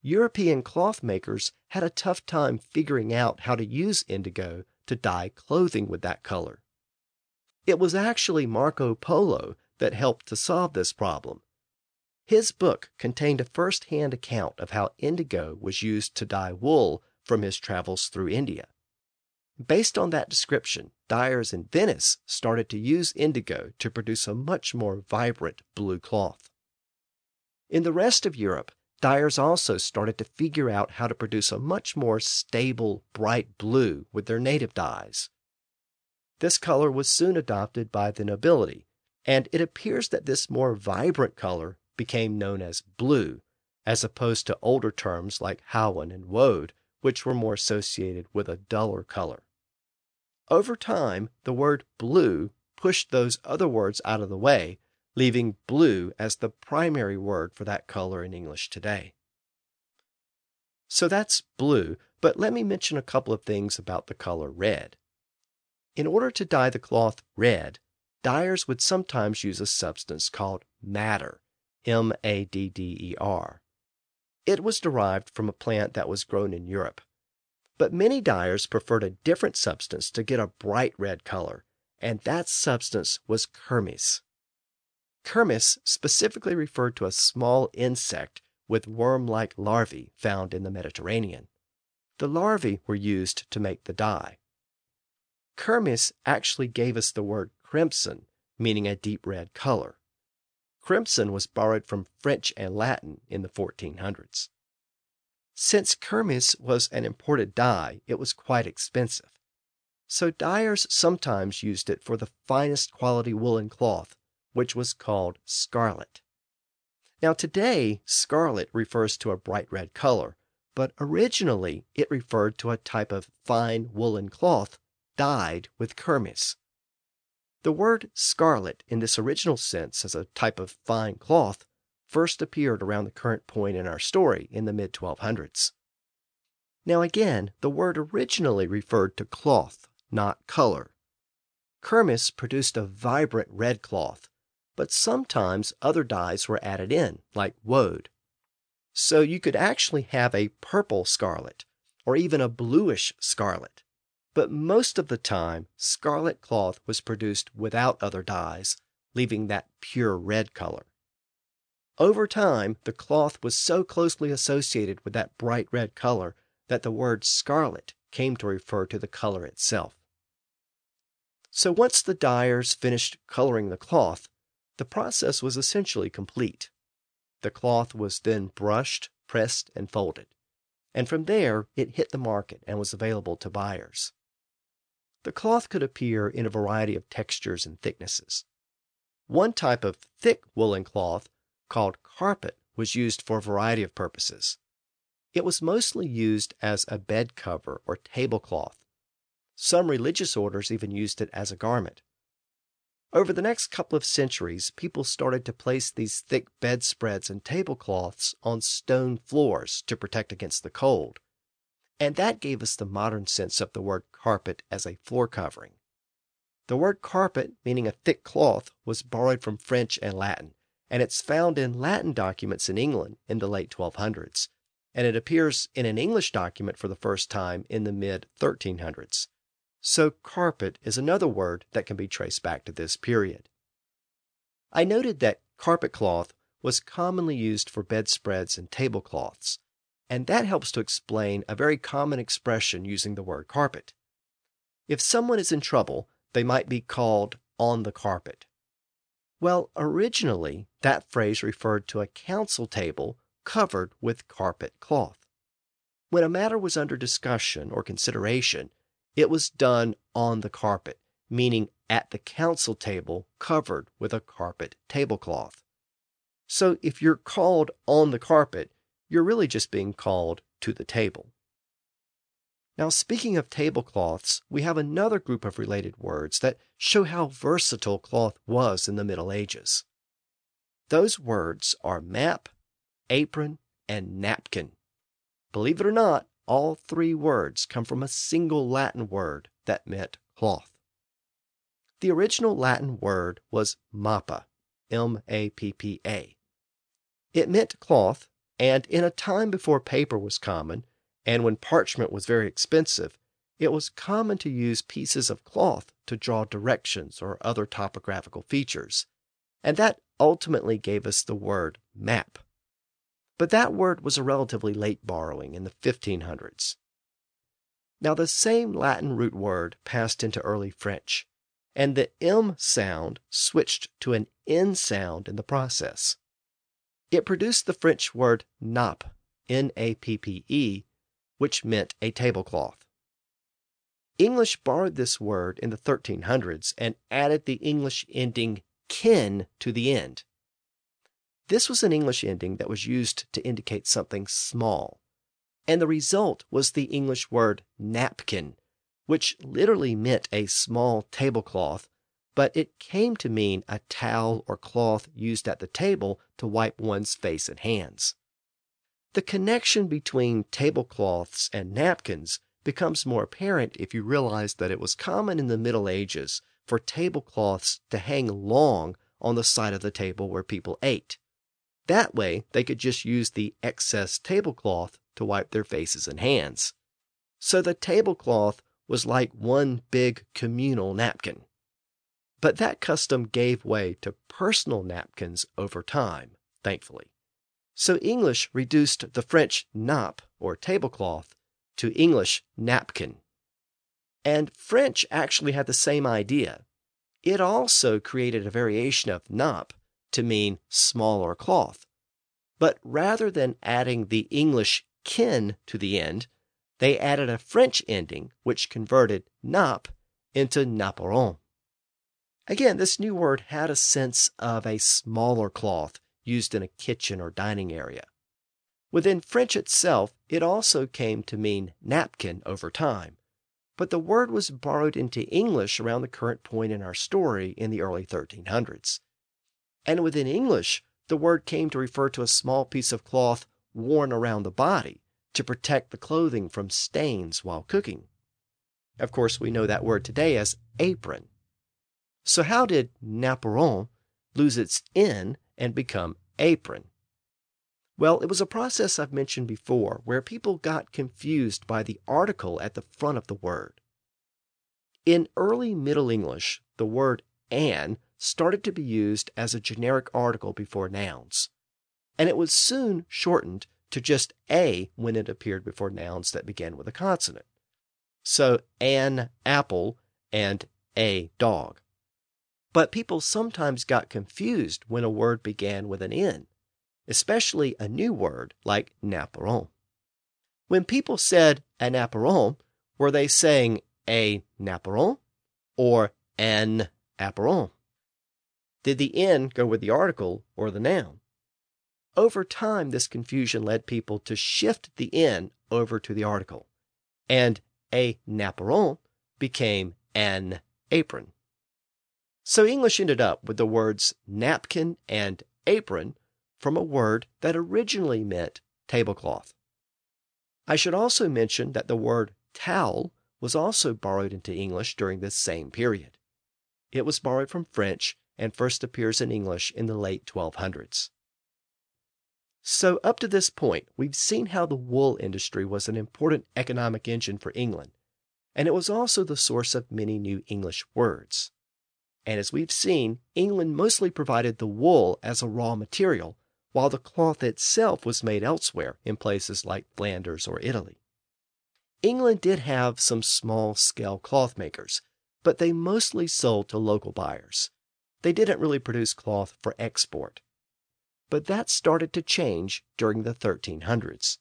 European cloth makers had a tough time figuring out how to use indigo to dye clothing with that color. It was actually Marco Polo that helped to solve this problem. His book contained a first hand account of how indigo was used to dye wool from his travels through India. Based on that description, dyers in Venice started to use indigo to produce a much more vibrant blue cloth. In the rest of Europe, dyers also started to figure out how to produce a much more stable, bright blue with their native dyes. This color was soon adopted by the nobility, and it appears that this more vibrant color became known as blue, as opposed to older terms like howen and woad, which were more associated with a duller color. Over time, the word blue pushed those other words out of the way, leaving blue as the primary word for that color in English today. So that's blue, but let me mention a couple of things about the color red. In order to dye the cloth red, dyers would sometimes use a substance called madder, M A D D E R. It was derived from a plant that was grown in Europe. But many dyers preferred a different substance to get a bright red color, and that substance was kermes. Kermes specifically referred to a small insect with worm like larvae found in the Mediterranean. The larvae were used to make the dye. Kermes actually gave us the word crimson, meaning a deep red color. Crimson was borrowed from French and Latin in the 1400s. Since kermes was an imported dye, it was quite expensive. So dyers sometimes used it for the finest quality woolen cloth, which was called scarlet. Now, today, scarlet refers to a bright red color, but originally it referred to a type of fine woolen cloth dyed with kermes. The word scarlet, in this original sense as a type of fine cloth, first appeared around the current point in our story in the mid 1200s. Now, again, the word originally referred to cloth, not color. Kermes produced a vibrant red cloth, but sometimes other dyes were added in, like woad. So you could actually have a purple scarlet, or even a bluish scarlet but most of the time, scarlet cloth was produced without other dyes, leaving that pure red color. Over time, the cloth was so closely associated with that bright red color that the word scarlet came to refer to the color itself. So once the dyers finished coloring the cloth, the process was essentially complete. The cloth was then brushed, pressed, and folded. And from there, it hit the market and was available to buyers. The cloth could appear in a variety of textures and thicknesses. One type of thick woolen cloth, called carpet, was used for a variety of purposes. It was mostly used as a bed cover or tablecloth. Some religious orders even used it as a garment. Over the next couple of centuries, people started to place these thick bedspreads and tablecloths on stone floors to protect against the cold and that gave us the modern sense of the word carpet as a floor covering. The word carpet, meaning a thick cloth, was borrowed from French and Latin, and it's found in Latin documents in England in the late 1200s, and it appears in an English document for the first time in the mid 1300s. So, carpet is another word that can be traced back to this period. I noted that carpet cloth was commonly used for bedspreads and tablecloths, and that helps to explain a very common expression using the word carpet. If someone is in trouble, they might be called on the carpet. Well, originally, that phrase referred to a council table covered with carpet cloth. When a matter was under discussion or consideration, it was done on the carpet, meaning at the council table covered with a carpet tablecloth. So if you're called on the carpet, you're really just being called to the table. Now, speaking of tablecloths, we have another group of related words that show how versatile cloth was in the Middle Ages. Those words are map, apron, and napkin. Believe it or not, all three words come from a single Latin word that meant cloth. The original Latin word was mappa, M A P P A. It meant cloth and in a time before paper was common, and when parchment was very expensive, it was common to use pieces of cloth to draw directions or other topographical features. And that ultimately gave us the word map. But that word was a relatively late borrowing in the 1500s. Now, the same Latin root word passed into early French, and the M sound switched to an N sound in the process. It produced the French word nappe, N A P P E, which meant a tablecloth. English borrowed this word in the 1300s and added the English ending kin to the end. This was an English ending that was used to indicate something small, and the result was the English word napkin, which literally meant a small tablecloth but it came to mean a towel or cloth used at the table to wipe one's face and hands. The connection between tablecloths and napkins becomes more apparent if you realize that it was common in the Middle Ages for tablecloths to hang long on the side of the table where people ate. That way, they could just use the excess tablecloth to wipe their faces and hands. So the tablecloth was like one big communal napkin. But that custom gave way to personal napkins over time, thankfully. So English reduced the French nappe, or tablecloth, to English napkin. And French actually had the same idea. It also created a variation of nappe to mean smaller cloth. But rather than adding the English kin to the end, they added a French ending which converted nappe into napperon. Again, this new word had a sense of a smaller cloth used in a kitchen or dining area. Within French itself, it also came to mean napkin over time, but the word was borrowed into English around the current point in our story in the early 1300s. And within English, the word came to refer to a small piece of cloth worn around the body to protect the clothing from stains while cooking. Of course, we know that word today as apron. So, how did napperon lose its N and become apron? Well, it was a process I've mentioned before where people got confused by the article at the front of the word. In early Middle English, the word an started to be used as a generic article before nouns, and it was soon shortened to just a when it appeared before nouns that began with a consonant. So, an apple and a dog. But people sometimes got confused when a word began with an N, especially a new word like napperon. When people said an napperon, were they saying a napperon or an apperon? Did the N go with the article or the noun? Over time, this confusion led people to shift the N over to the article, and a napperon became an apron. So English ended up with the words napkin and apron from a word that originally meant tablecloth. I should also mention that the word towel was also borrowed into English during this same period. It was borrowed from French and first appears in English in the late 1200s. So, up to this point, we've seen how the wool industry was an important economic engine for England, and it was also the source of many new English words. And as we've seen, England mostly provided the wool as a raw material, while the cloth itself was made elsewhere in places like Flanders or Italy. England did have some small scale cloth makers, but they mostly sold to local buyers. They didn't really produce cloth for export. But that started to change during the 1300s.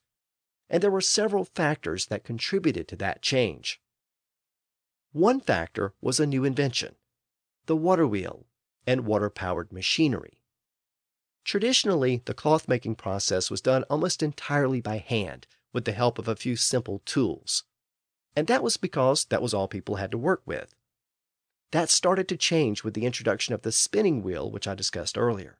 And there were several factors that contributed to that change. One factor was a new invention the water wheel, and water powered machinery. Traditionally, the cloth making process was done almost entirely by hand with the help of a few simple tools. And that was because that was all people had to work with. That started to change with the introduction of the spinning wheel, which I discussed earlier.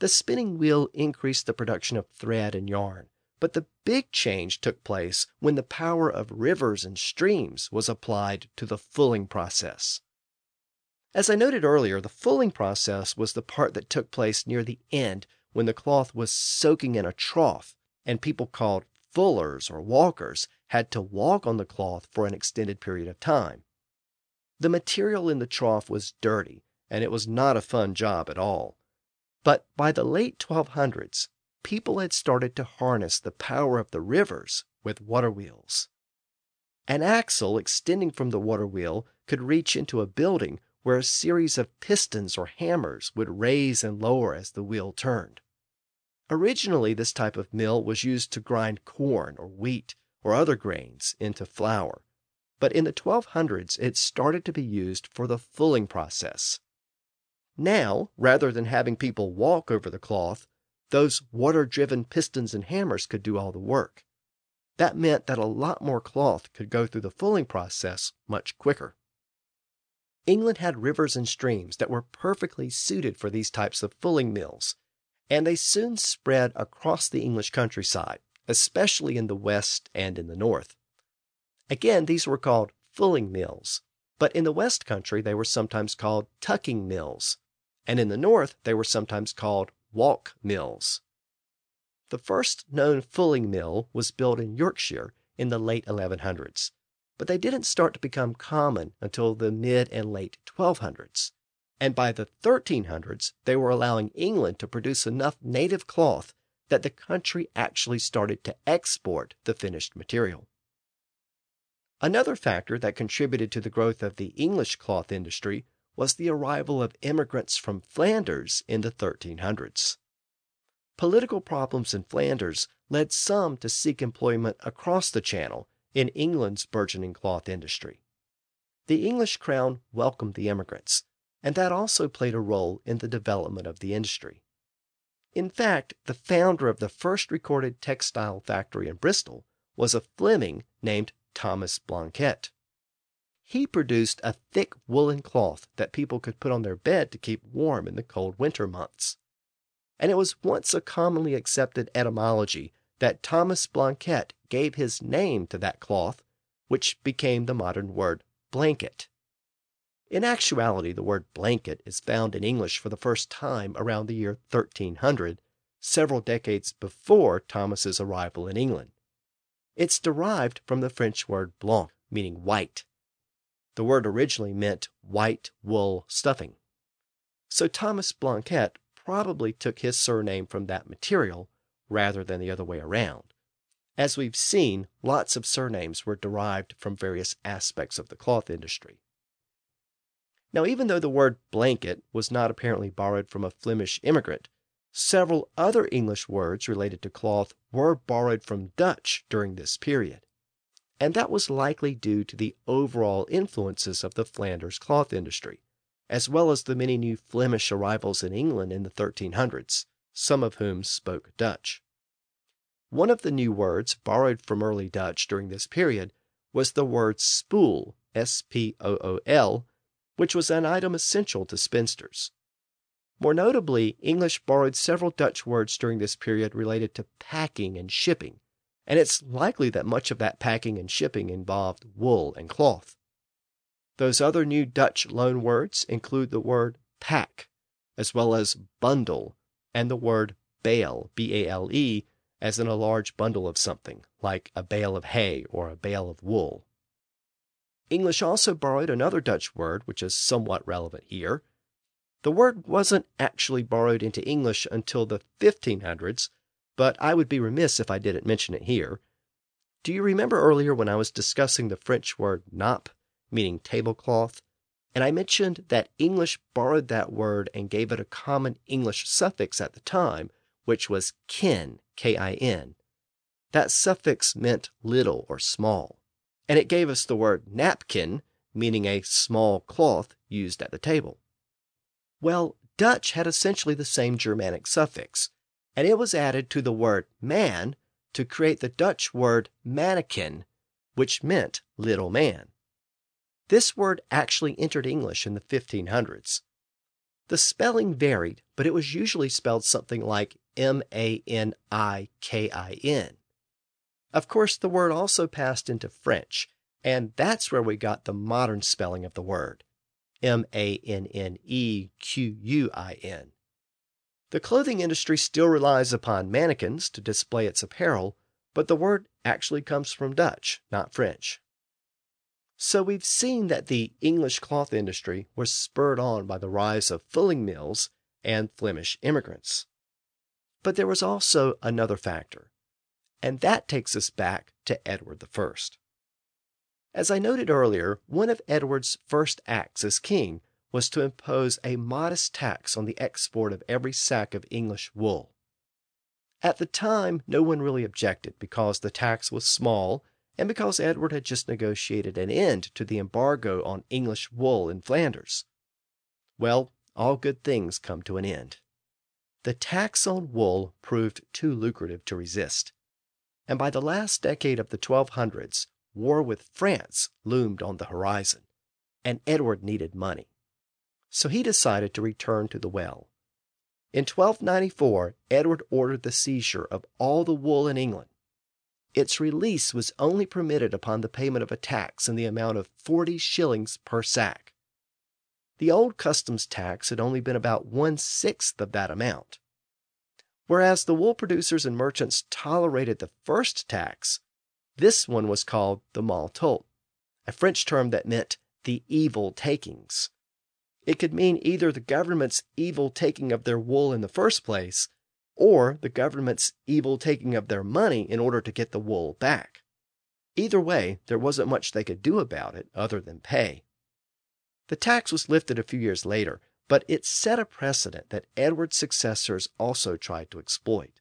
The spinning wheel increased the production of thread and yarn, but the big change took place when the power of rivers and streams was applied to the fulling process. As I noted earlier, the fulling process was the part that took place near the end when the cloth was soaking in a trough, and people called fullers or walkers had to walk on the cloth for an extended period of time. The material in the trough was dirty, and it was not a fun job at all. But by the late 1200s, people had started to harness the power of the rivers with water wheels. An axle extending from the water wheel could reach into a building where a series of pistons or hammers would raise and lower as the wheel turned. Originally, this type of mill was used to grind corn or wheat or other grains into flour, but in the 1200s it started to be used for the fulling process. Now, rather than having people walk over the cloth, those water driven pistons and hammers could do all the work. That meant that a lot more cloth could go through the fulling process much quicker. England had rivers and streams that were perfectly suited for these types of fulling mills, and they soon spread across the English countryside, especially in the west and in the north. Again, these were called fulling mills, but in the West Country they were sometimes called tucking mills, and in the North they were sometimes called walk mills. The first known fulling mill was built in Yorkshire in the late 1100s, but they didn't start to become common until the mid and late 1200s. And by the 1300s, they were allowing England to produce enough native cloth that the country actually started to export the finished material. Another factor that contributed to the growth of the English cloth industry was the arrival of immigrants from Flanders in the 1300s. Political problems in Flanders led some to seek employment across the Channel in England's burgeoning cloth industry. The English crown welcomed the immigrants, and that also played a role in the development of the industry. In fact, the founder of the first recorded textile factory in Bristol was a Fleming named Thomas Blanquet. He produced a thick woolen cloth that people could put on their bed to keep warm in the cold winter months. And it was once a commonly accepted etymology that Thomas Blanquet gave his name to that cloth, which became the modern word blanket. In actuality, the word blanket is found in English for the first time around the year 1300, several decades before Thomas's arrival in England. It's derived from the French word blanc, meaning white. The word originally meant white wool stuffing. So Thomas Blanquet probably took his surname from that material rather than the other way around. As we've seen, lots of surnames were derived from various aspects of the cloth industry. Now, even though the word blanket was not apparently borrowed from a Flemish immigrant, several other English words related to cloth were borrowed from Dutch during this period. And that was likely due to the overall influences of the Flanders cloth industry, as well as the many new Flemish arrivals in England in the 1300s, some of whom spoke Dutch. One of the new words borrowed from early Dutch during this period was the word spool, S P O O L, which was an item essential to spinsters. More notably, English borrowed several Dutch words during this period related to packing and shipping, and it's likely that much of that packing and shipping involved wool and cloth. Those other new Dutch loan words include the word pack, as well as bundle, and the word bale, B A L E, as in a large bundle of something, like a bale of hay or a bale of wool. English also borrowed another Dutch word, which is somewhat relevant here. The word wasn't actually borrowed into English until the 1500s, but I would be remiss if I didn't mention it here. Do you remember earlier when I was discussing the French word nappe, meaning tablecloth, and I mentioned that English borrowed that word and gave it a common English suffix at the time, which was kin, K I N. That suffix meant little or small and it gave us the word napkin, meaning a small cloth used at the table. Well, Dutch had essentially the same Germanic suffix, and it was added to the word man to create the Dutch word mannequin, which meant little man. This word actually entered English in the 1500s. The spelling varied, but it was usually spelled something like M A N I K I N. Of course, the word also passed into French, and that's where we got the modern spelling of the word M A N N E Q U I N. The clothing industry still relies upon mannequins to display its apparel, but the word actually comes from Dutch, not French. So we've seen that the English cloth industry was spurred on by the rise of fulling mills and Flemish immigrants. But there was also another factor and that takes us back to Edward I. As I noted earlier, one of Edward's first acts as king was to impose a modest tax on the export of every sack of English wool. At the time, no one really objected because the tax was small and because Edward had just negotiated an end to the embargo on English wool in Flanders. Well, all good things come to an end. The tax on wool proved too lucrative to resist and by the last decade of the 1200s, war with France loomed on the horizon, and Edward needed money. So he decided to return to the well. In 1294, Edward ordered the seizure of all the wool in England. its release was only permitted upon the payment of a tax in the amount of 40 shillings per sack. The old customs tax had only been about one sixth of that amount. Whereas the wool producers and merchants tolerated the first tax, this one was called the maltôte, a French term that meant the evil takings. It could mean either the government's evil taking of their wool in the first place, or the government's evil taking of their money in order to get the wool back. Either way, there wasn't much they could do about it other than pay. The tax was lifted a few years later, but it set a precedent that Edward's successors also tried to exploit.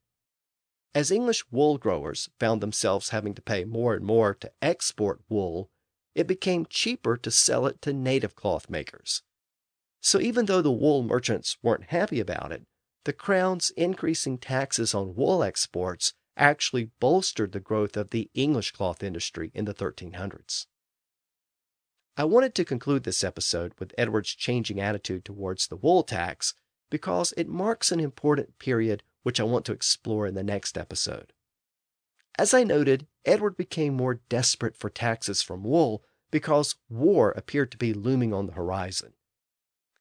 As English wool growers found themselves having to pay more and more to export wool, it became cheaper to sell it to native cloth makers. So even though the wool merchants weren't happy about it, the crown's increasing taxes on wool exports actually bolstered the growth of the English cloth industry in the 1300s. I wanted to conclude this episode with Edward's changing attitude towards the wool tax because it marks an important period which I want to explore in the next episode. As I noted, Edward became more desperate for taxes from wool because war appeared to be looming on the horizon.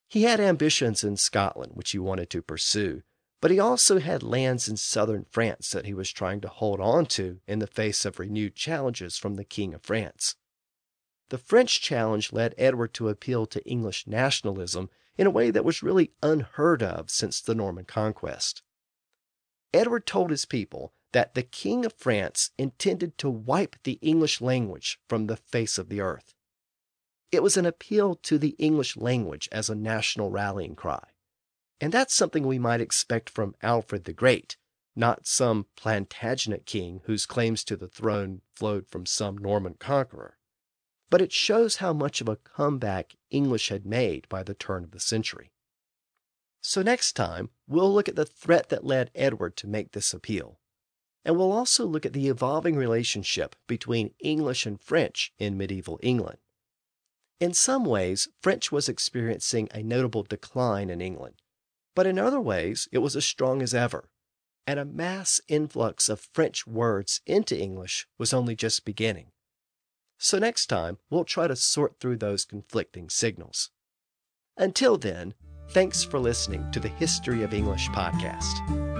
He had ambitions in Scotland which he wanted to pursue, but he also had lands in southern France that he was trying to hold on to in the face of renewed challenges from the King of France. The French challenge led Edward to appeal to English nationalism in a way that was really unheard of since the Norman conquest. Edward told his people that the King of France intended to wipe the English language from the face of the earth. It was an appeal to the English language as a national rallying cry. And that's something we might expect from Alfred the Great, not some Plantagenet king whose claims to the throne flowed from some Norman conqueror but it shows how much of a comeback English had made by the turn of the century. So, next time, we'll look at the threat that led Edward to make this appeal. And we'll also look at the evolving relationship between English and French in medieval England. In some ways, French was experiencing a notable decline in England, but in other ways, it was as strong as ever, and a mass influx of French words into English was only just beginning. So next time, we'll try to sort through those conflicting signals. Until then, thanks for listening to the History of English podcast.